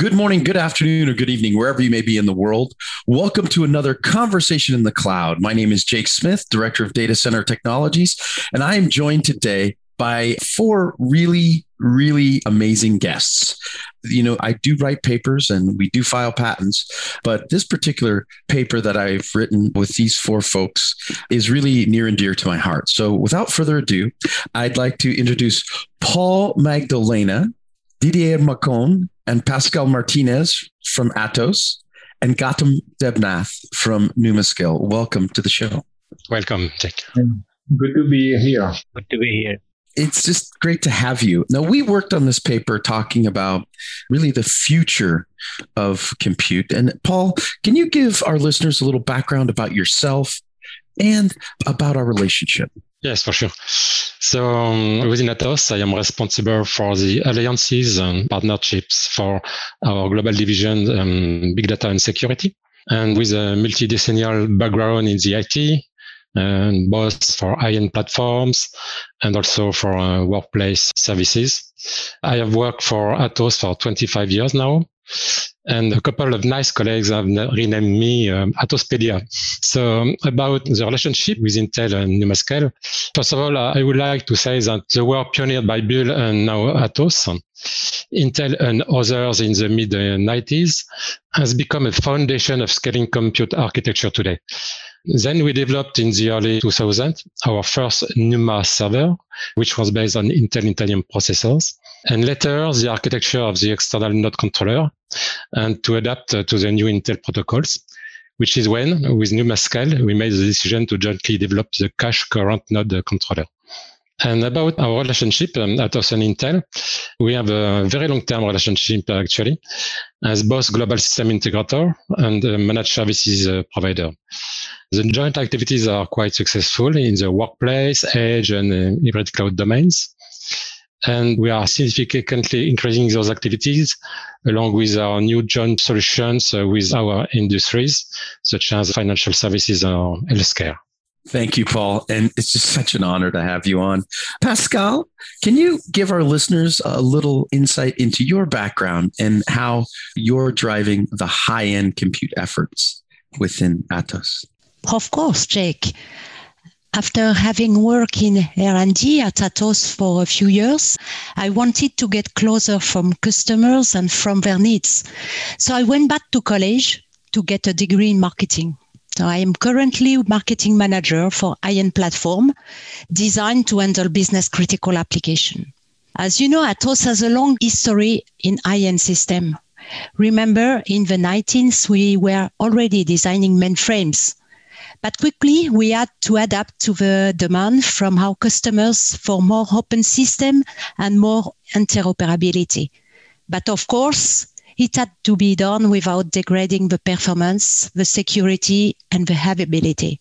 Good morning, good afternoon, or good evening, wherever you may be in the world. Welcome to another Conversation in the Cloud. My name is Jake Smith, Director of Data Center Technologies, and I am joined today by four really, really amazing guests. You know, I do write papers and we do file patents, but this particular paper that I've written with these four folks is really near and dear to my heart. So without further ado, I'd like to introduce Paul Magdalena, Didier Marcon, and Pascale Martinez from Atos, and Goutam Debnath from Numascale. Welcome to the show. Welcome, Jake. Good to be here. Good to be here. It's just great to have you. Now, we worked on this paper talking about really the future of compute. And Paul, can you give our listeners a little background about yourself and about our relationship? Yes, for sure. So um, within Atos, I am responsible for the alliances and partnerships for our global division, um, big data and security. And with a multi-decennial background in the IT, and both for high-end platforms and also for uh, workplace services. I have worked for Atos for 25 years now, and a couple of nice colleagues have renamed me um, Atospedia. So about the relationship with Intel and Numascale, first of all, I would like to say that the work pioneered by Bull and now Atos, Intel and others in the mid 90s, has become a foundation of scaling compute architecture today. Then we developed in the early 2000s our first NUMA server, which was based on Intel Itanium processors. And later the architecture of the external node controller and to adapt to the new Intel protocols, which is when with Numascale, we made the decision to jointly develop the cache coherent node controller. And about our relationship um, Atos and Intel, we have a very long-term relationship actually, as both global system integrator and managed services uh, provider. The joint activities are quite successful in the workplace, edge, and uh, hybrid cloud domains. And we are significantly increasing those activities along with our new joint solutions uh, with our industries, such as financial services or healthcare. Thank you, Paul. And it's just such an honor to have you on. Pascale, can you give our listeners a little insight into your background and how you're driving the high end compute efforts within Atos? Of course, Jake. After having worked in R&D at Atos for a few years, I wanted to get closer from customers and from their needs. So I went back to college to get a degree in marketing. So I am currently marketing manager for IN platform designed to handle business critical application. As you know, Atos has a long history in IN system. Remember, in the 19th, we were already designing mainframes. But quickly, we had to adapt to the demand from our customers for more open system and more interoperability. But of course, it had to be done without degrading the performance, the security, and the havability.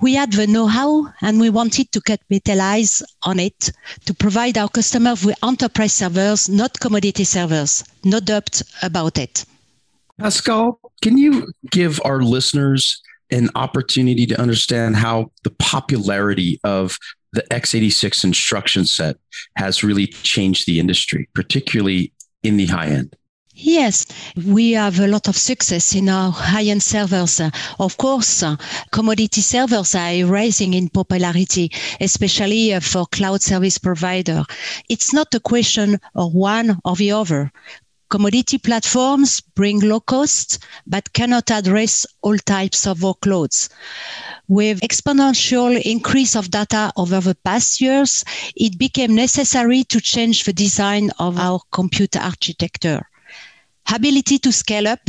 We had the know-how and we wanted to capitalize on it to provide our customers with enterprise servers, not commodity servers. No doubt about it. Pascale, can you give our listeners an opportunity to understand how the popularity of the x86 instruction set has really changed the industry, particularly in the high end? Yes, we have a lot of success in our high-end servers. Of course, commodity servers are rising in popularity, especially uh, for cloud service provider. It's not a question of one or the other. Commodity platforms bring low cost, but cannot address all types of workloads. With exponential increase of data over the past years, it became necessary to change the design of our computer architecture ability to scale up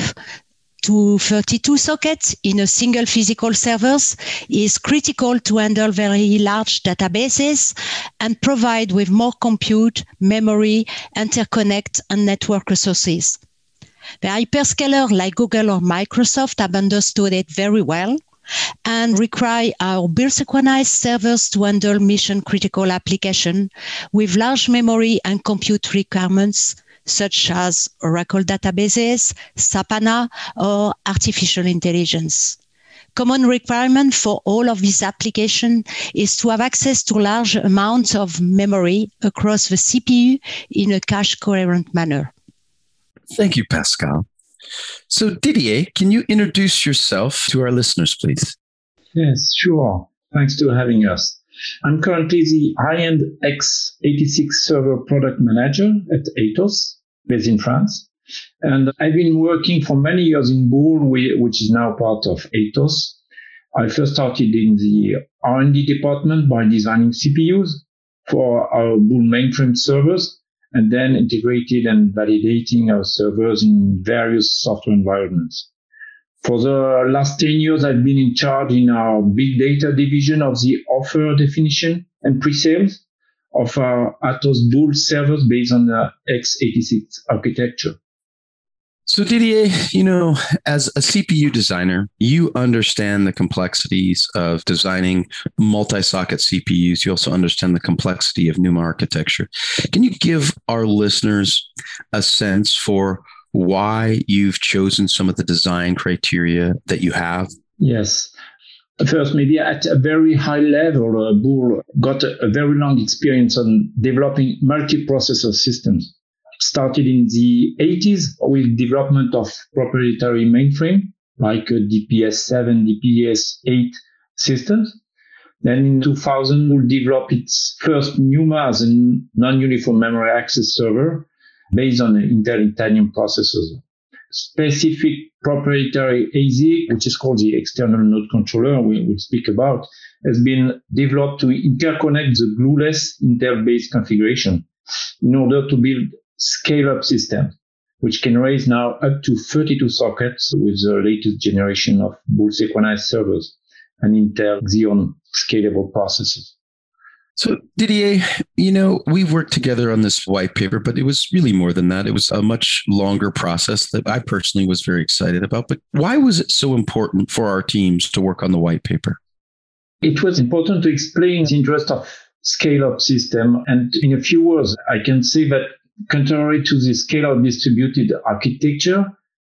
to 32 sockets in a single physical servers is critical to handle very large databases and provide with more compute, memory, interconnect, and network resources. The hyperscaler like Google or Microsoft have understood it very well. and require our Bull Sequana servers to handle mission critical application with large memory and compute requirements such as Oracle databases, SAP HANA, or artificial intelligence. Common requirement for all of these applications is to have access to large amounts of memory across the CPU in a cache coherent manner. Thank you, Pascale. So, Didier, can you introduce yourself to our listeners, please? Yes, sure. Thanks for having us. I'm currently the high-end x86 server product manager at Atos, based in France. And I've been working for many years in Bull, which is now part of Atos. I first started in the R&D department by designing CPUs for our Bull mainframe servers and then integrated and validating our servers in various software environments. For the last 10 years, I've been in charge in our big data division of the offer definition and pre-sales of our Atos Bull servers based on the x86 architecture. So, Didier, you know, as a CPU designer, you understand the complexities of designing multi socket CPUs. You also understand the complexity of NUMA architecture. Can you give our listeners a sense for why you've chosen some of the design criteria that you have? Yes. First, maybe at a very high level, uh, Bull got a, a very long experience on developing multiprocessor systems started in the 80s with development of proprietary mainframe like DPS7, DPS8 systems. Then in 2000, we developed its first NUMA as a non-uniform memory access server based on the Intel Itanium processors. Specific proprietary ASIC, which is called the external node controller, we will speak about, has been developed to interconnect the glueless Intel-based configuration in order to build scale up systems, which can raise now up to 32 sockets with the latest generation of Bull Sequana servers and Intel Xeon scalable processors. So, Didier, you know, we worked together on this white paper, but it was really more than that. It was a much longer process that I personally was very excited about. But why was it so important for our teams to work on the white paper? It was important to explain the interest of scale up system. And in a few words, I can say that Contrary to the scale-out distributed architecture,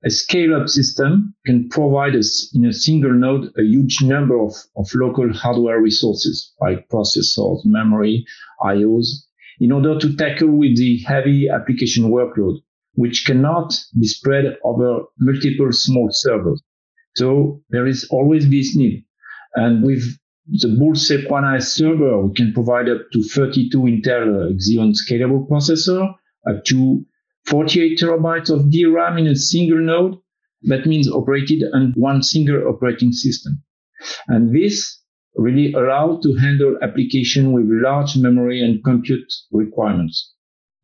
a scale-up system can provide us in a single node a huge number of, of local hardware resources like processors, memory, IOs, in order to tackle with the heavy application workload, which cannot be spread over multiple small servers. So there is always this need. And with the Bull Sequana server, we can provide up to 32 Intel Xeon scalable processor up to 48 terabytes of DRAM in a single node. That means operated on one single operating system. And this really allowed to handle application with large memory and compute requirements.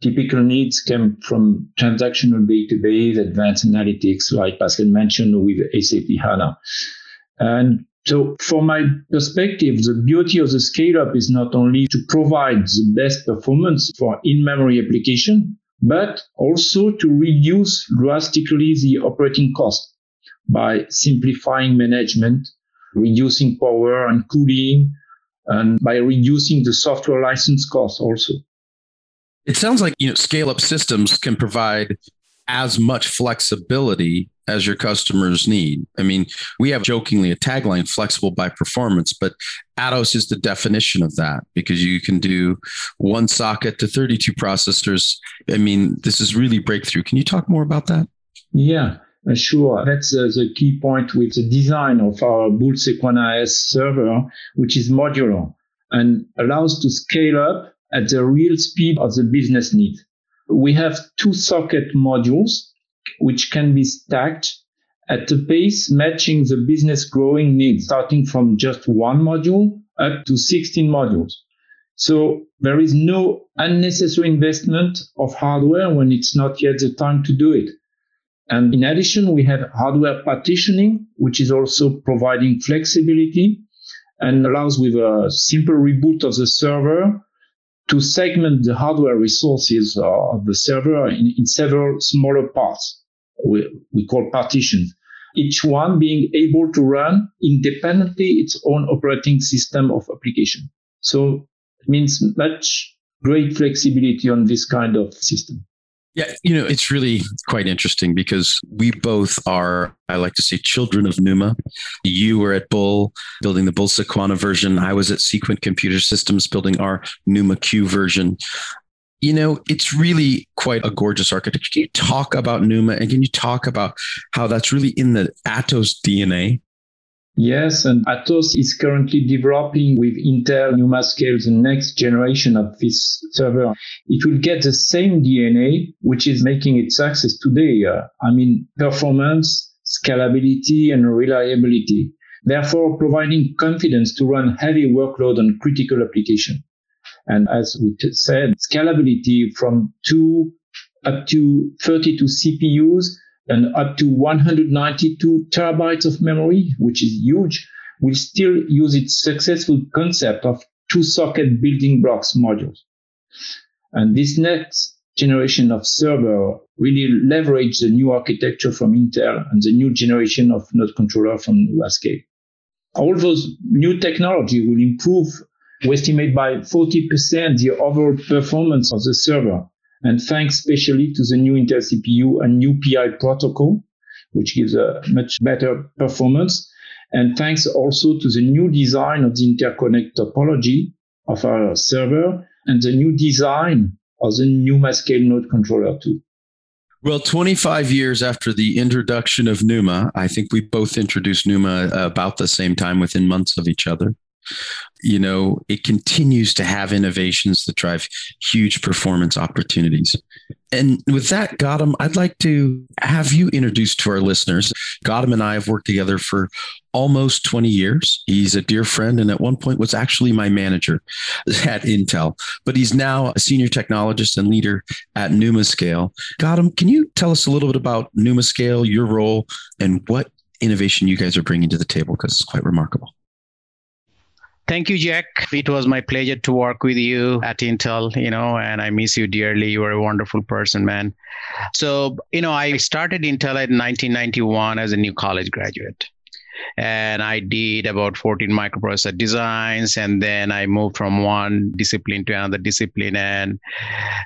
Typical needs came from transactional database, advanced analytics, like Pascale mentioned with SAP HANA. And so from my perspective, the beauty of the scale up is not only to provide the best performance for in-memory application, but also to reduce drastically the operating cost by simplifying management, reducing power and cooling, and by reducing the software license cost also. It sounds like you know scale up systems can provide as much flexibility as your customers need. I mean, we have jokingly a tagline flexible by performance, but Atos is the definition of that because you can do one socket to 32 processors. I mean, this is really breakthrough. Can you talk more about that? Yeah. Uh, sure, that's uh, the key point with the design of our Bull Sequana server, which is modular and allows to scale up at the real speed of the business need. We have two socket modules which can be stacked at a pace matching the business growing needs, starting from just one module up to 16 modules. So there is no unnecessary investment of hardware when it's not yet the time to do it. And in addition, we have hardware partitioning, which is also providing flexibility and allows with a simple reboot of the server to segment the hardware resources of the server in, in several smaller parts we, we call partitions. each one being able to run independently its own operating system of application. So it means much great flexibility on this kind of system. Yeah, you know, it's really quite interesting because we both are, I like to say, children of Numa. You were at Bull building the Bull Sequana version. I was at Sequent Computer Systems building our Numa Q version. You know, it's really quite a gorgeous architecture. Can you talk about Numa and can you talk about how that's really in the Atos DNA? Yes, and Atos is currently developing with Intel NumaScale the next generation of this server. It will get the same DNA, which is making it success today. Uh, I mean, performance, scalability, and reliability. Therefore, providing confidence to run heavy workload on critical application. And as we t- said, scalability from two up to 32 CPUs and up to 192 terabytes of memory, which is huge, will still use its successful concept of two socket building blocks modules. And this next generation of server really leverage the new architecture from Intel and the new generation of node controller from NumaScale. All those new technology will improve, we estimate by 40% the overall performance of the server and thanks especially to the new Intel CPU and new PI protocol, which gives a much better performance. And thanks also to the new design of the interconnect topology of our server and the new design of the NumaScale node controller too. Well, 25 years after the introduction of Numa, I think we both introduced Numa about the same time within months of each other you know, it continues to have innovations that drive huge performance opportunities. And with that, Goutam, I'd like to have you introduced to our listeners. Goutam and I have worked together for almost 20 years. He's a dear friend and at one point was actually my manager at Intel, but he's now a senior technologist and leader at NumaScale. Goutam, can you tell us a little bit about NumaScale, your role, and what innovation you guys are bringing to the table? Because it's quite remarkable. Thank you, Jack. It was my pleasure to work with you at Intel, you know, and I miss you dearly. You are a wonderful person, man. So, you know, I started Intel in 1991 as a new college graduate and I did about 14 microprocessor designs. And then I moved from one discipline to another discipline. And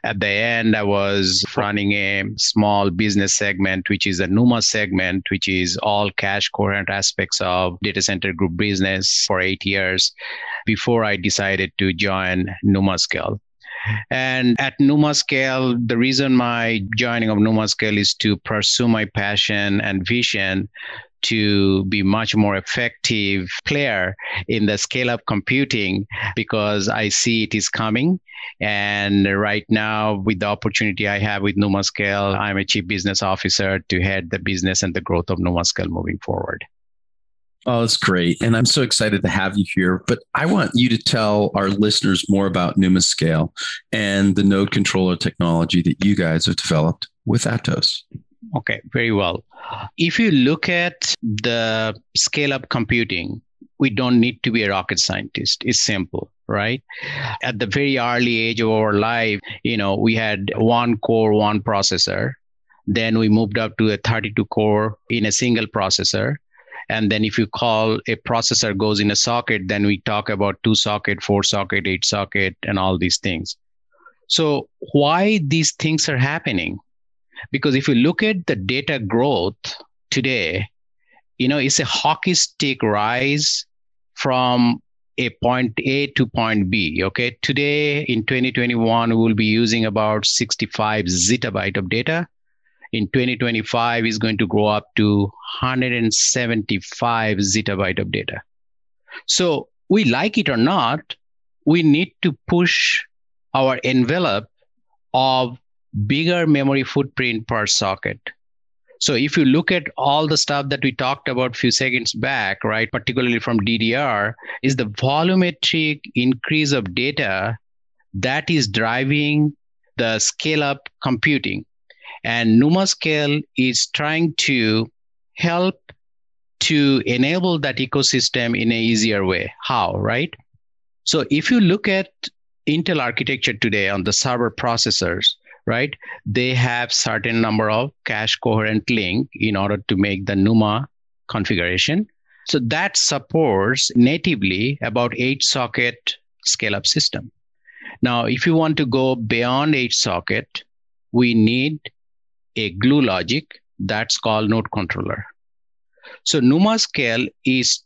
at the end, I was running a small business segment, which is a NUMA segment, which is all cache coherent aspects of data center group business for eight years before I decided to join NumaScale. And at NumaScale, the reason my joining of NumaScale is to pursue my passion and vision to be much more effective player in the scale up computing because I see it is coming. And right now, with the opportunity I have with NumaScale, I'm a chief business officer to head the business and the growth of NumaScale moving forward. Oh, that's great. And I'm so excited to have you here. But I want you to tell our listeners more about NumaScale and the node controller technology that you guys have developed with Atos. Okay, very well. If you look at the scale up computing, we don't need to be a rocket scientist. It's simple, right? At the very early age of our life, you know, we had one core, one processor. Then we moved up to a 32 core in a single processor. And then if you call a processor goes in a socket, then we talk about two socket, four socket, eight socket, and all these things. So why these things are happening? Because if you look at the data growth today, you know, it's a hockey stick rise from a point A to point B. Okay. Today in 2021, we will be using about 65 zettabyte of data. In 2025 is going to grow up to 175 zettabyte of data. So we like it or not, we need to push our envelope of bigger memory footprint per socket. So if you look at all the stuff that we talked about a few seconds back, right, particularly from DDR, is the volumetric increase of data that is driving the scale up computing. And NumaScale is trying to help to enable that ecosystem in an easier way. How, right? So if you look at Intel architecture today on the server processors, right? They have certain number of cache coherent link in order to make the NUMA configuration. So that supports natively about eight socket scale up system. Now, if you want to go beyond eight socket, we need a glue logic that's called node controller. So NumaScale is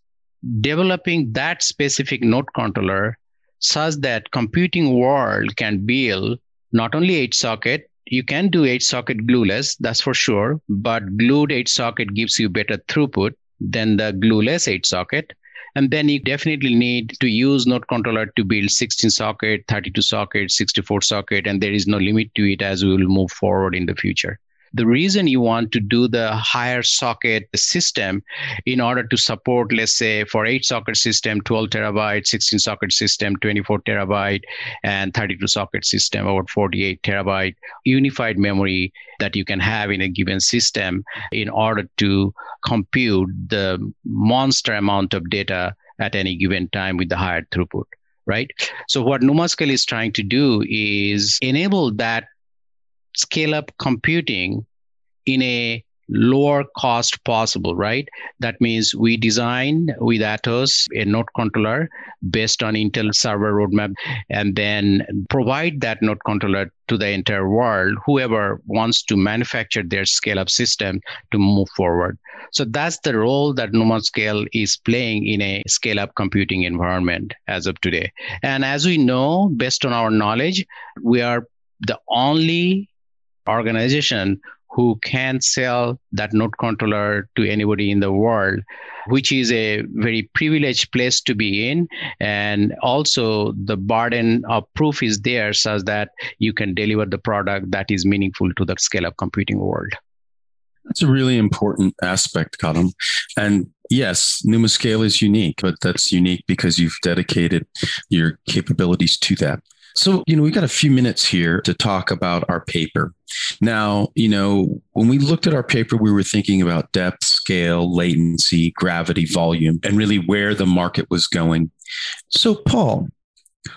developing that specific node controller such that computing world can build not only eight socket, you can do eight socket glueless, that's for sure, but glued eight socket gives you better throughput than the glueless eight socket. And then you definitely need to use node controller to build 16 socket, 32 socket, 64 socket, and there is no limit to it as we will move forward in the future the reason you want to do the higher socket system in order to support, let's say, for eight socket system, 12 terabyte, 16 socket system, 24 terabyte, and 32 socket system, about 48 terabyte unified memory that you can have in a given system in order to compute the monster amount of data at any given time with the higher throughput right? So what NumaScale is trying to do is enable that scale up computing in a lower cost possible, right? That means we design with Atos a node controller based on Intel server roadmap and then provide that node controller to the entire world, whoever wants to manufacture their scale up system to move forward. So that's the role that NumaScale is playing in a scale up computing environment as of today. And as we know, based on our knowledge, we are the only organization who can sell that node controller to anybody in the world, which is a very privileged place to be in. And also, the burden of proof is there such that you can deliver the product that is meaningful to the scale up computing world. That's a really important aspect, Goutam. And yes, NumaScale is unique, but that's unique because you've dedicated your capabilities to that. So, you know, we've got a few minutes here to talk about our paper. Now, you know, when we looked at our paper, we were thinking about depth, scale, latency, gravity, volume, and really where the market was going. So, Paul,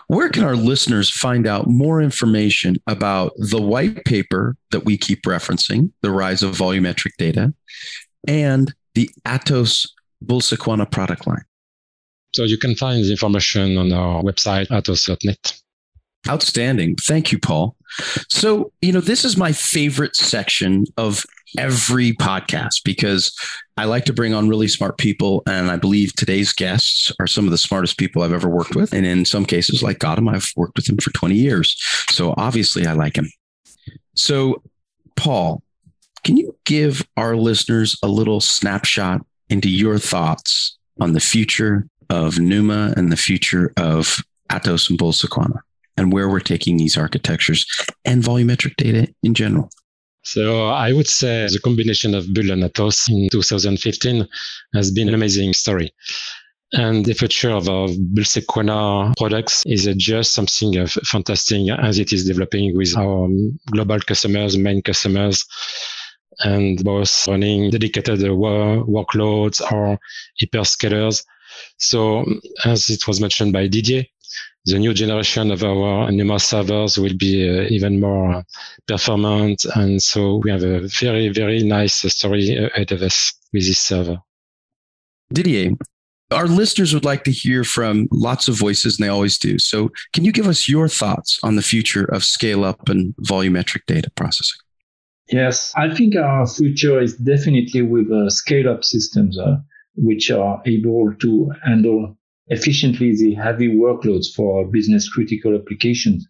where can our listeners find out more information about the white paper that we keep referencing, the rise of volumetric data, and the Atos Bull-Sequana product line? So you can find the information on our website, atos.net. Outstanding. Thank you, Paul. So, you know, this is my favorite section of every podcast because I like to bring on really smart people. And I believe today's guests are some of the smartest people I've ever worked with. And in some cases, like Goutam, I've worked with him for 20 years. So obviously, I like him. So, Paul, can you give our listeners a little snapshot into your thoughts on the future of Numa and the future of Atos and Bull-Sequana? And where we're taking these architectures and volumetric data in general? So I would say the combination of Bull and Atos in 2015 has been an amazing story. And the future of our Bull-Sequana products is just something fantastic as it is developing with our um, global customers, main customers, and both running dedicated workloads or hyperscalers. So as it was mentioned by Didier, the new generation of our NUMA servers will be uh, even more performant. And so we have a very, very nice story ahead of us with this server. Didier, our listeners would like to hear from lots of voices, and they always do. So, can you give us your thoughts on the future of scale up and volumetric data processing? Yes, I think our future is definitely with uh, scale up systems, uh, which are able to handle efficiently the heavy workloads for business critical applications.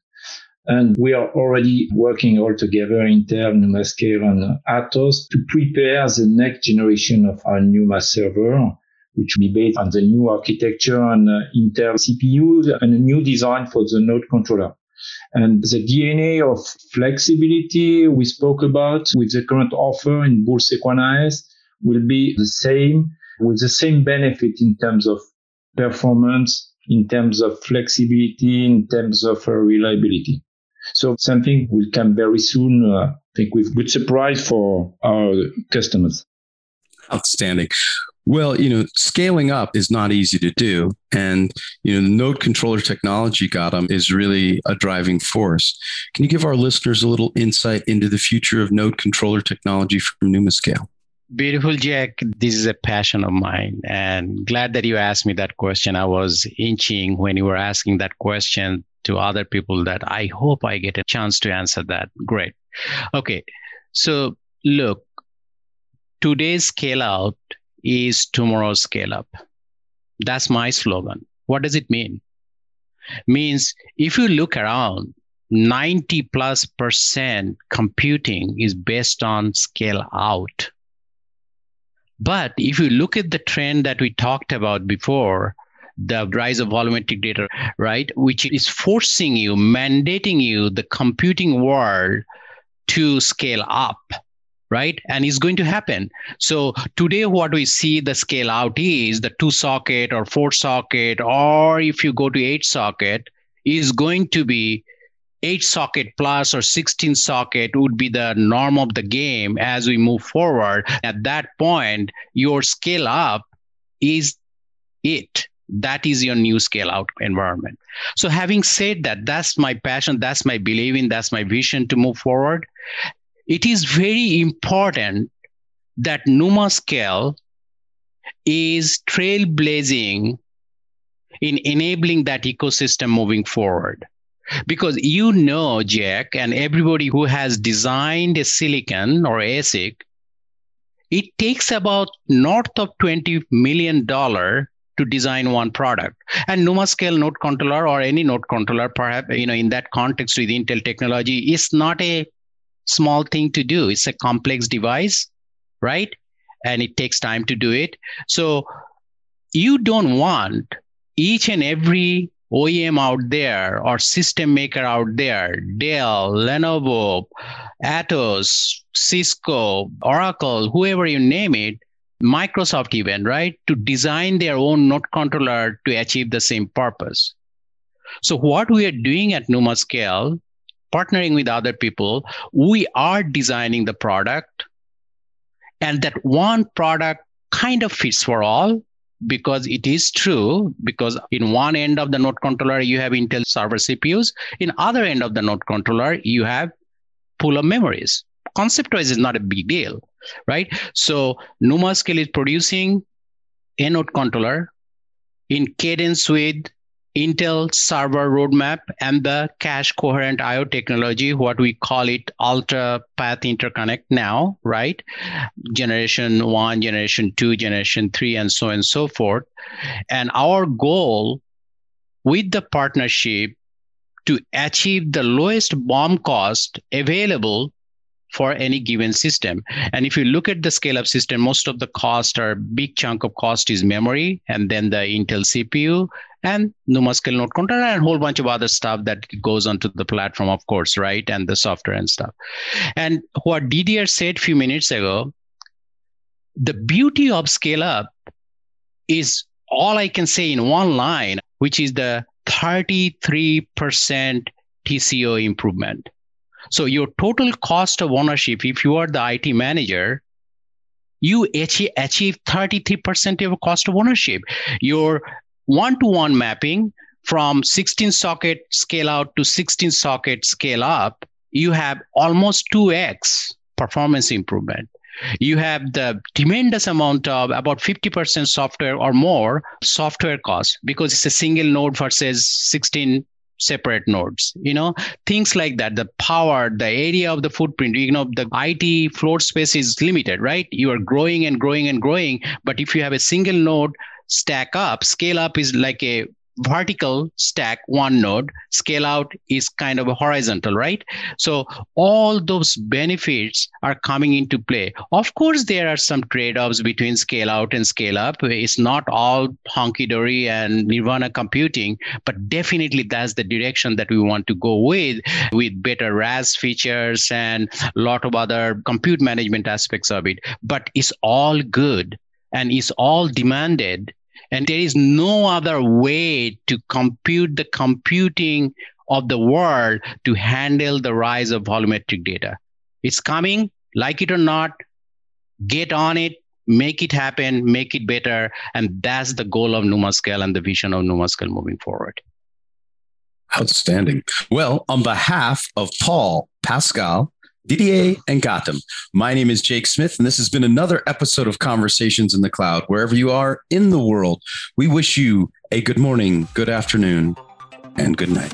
And we are already working all together, Intel, NumaScale, and Atos, to prepare the next generation of our NUMA server, which will be based on the new architecture and uh, Intel CPUs and a new design for the node controller. And the DNA of flexibility we spoke about with the current offer in Bull-Sequana S will be the same with the same benefit in terms of performance, in terms of flexibility, in terms of uh, reliability. So something will come very soon. Uh, I think with good surprise for our customers. Outstanding. Well, you know, scaling up is not easy to do. And, you know, the node controller technology, Goutam, is really a driving force. Can you give our listeners a little insight into the future of node controller technology from NumaScale? Beautiful, Jack. This is a passion of mine, and glad that you asked me that question. I was inching when you were asking that question to other people that I hope I get a chance to answer that. Great. Okay. So, look, today's scale out is tomorrow's scale up. That's my slogan. What does it mean? Means if you look around, 90 plus percent computing is based on scale out. But if you look at the trend that we talked about before, the rise of volumetric data, right, which is forcing you, mandating you, the computing world to scale up right? And it's going to happen. So today what we see the scale out is the two socket or four socket or if you go to eight socket is going to be eight socket plus or 16 socket would be the norm of the game as we move forward. At that point your scale up is it. That is your new scale out environment. So having said that that's my passion that's my believing that's my vision to move forward. It is very important that NumaScale is trailblazing in enabling that ecosystem moving forward. Because you know, Jack, and everybody who has designed a silicon or ASIC, it takes about north of $20 million to design one product. And NumaScale node controller or any node controller, perhaps, you know, in that context with Intel technology, is not a small thing to do. It's a complex device, right? And it takes time to do it. So you don't want each and every OEM out there or system maker out there, Dell, Lenovo, Atos, Cisco, Oracle, whoever you name it, Microsoft even, right, to design their own node controller to achieve the same purpose. So what we are doing at NumaScale partnering with other people, we are designing the product. And that one product kind of fits for all because it is true because in one end of the node controller you have intel server cpus in other end of the node controller you have pool of memories. Concept wise is not a big deal right? So numascale is producing a node controller in cadence with Intel server roadmap and the cache coherent IO technology, what we call it ultra path interconnect now, right? Generation one, generation two, generation three, and so on and so forth. And our goal with the partnership to achieve the lowest BOM cost available for any given system. And if you look at the scale up system, most of the cost or big chunk of cost is memory and then the Intel CPU and NumaScale node controller and a whole bunch of other stuff that goes onto the platform, of course, right? And the software and stuff. And what Didier said a few minutes ago, the beauty of scale up is all I can say in one line, which is the 33% TCO improvement. So your total cost of ownership, if you are the IT manager, you achieve, achieve 33% of cost of ownership. Your one-to-one mapping from 16 socket scale out to 16 socket scale up, you have almost 2x performance improvement. You have the tremendous amount of about 50% software or more software cost because it's a single node versus 16 separate nodes you know things like that the power the area of the footprint you know the it floor space is limited right? You are growing and growing and growing but if you have a single node stack up scale up is like a vertical stack one node scale out is kind of a horizontal right? So all those benefits are coming into play. Of course there are some trade-offs between scale out and scale up. It's not all honky-dory and nirvana computing but definitely that's the direction that we want to go with with better ras features and a lot of other compute management aspects of it. But it's all good and it's all demanded and there is no other way to compute the computing of the world to handle the rise of volumetric data. It's coming, like it or not, get on it, make it happen, make it better. And that's the goal of NumaScale and the vision of NumaScale moving forward. Outstanding. Well, on behalf of Paul, Pascale, Didier, and Goutam. My name is Jake Smith, and this has been another episode of Conversations in the Cloud. Wherever you are in the world, we wish you a good morning, good afternoon, and good night.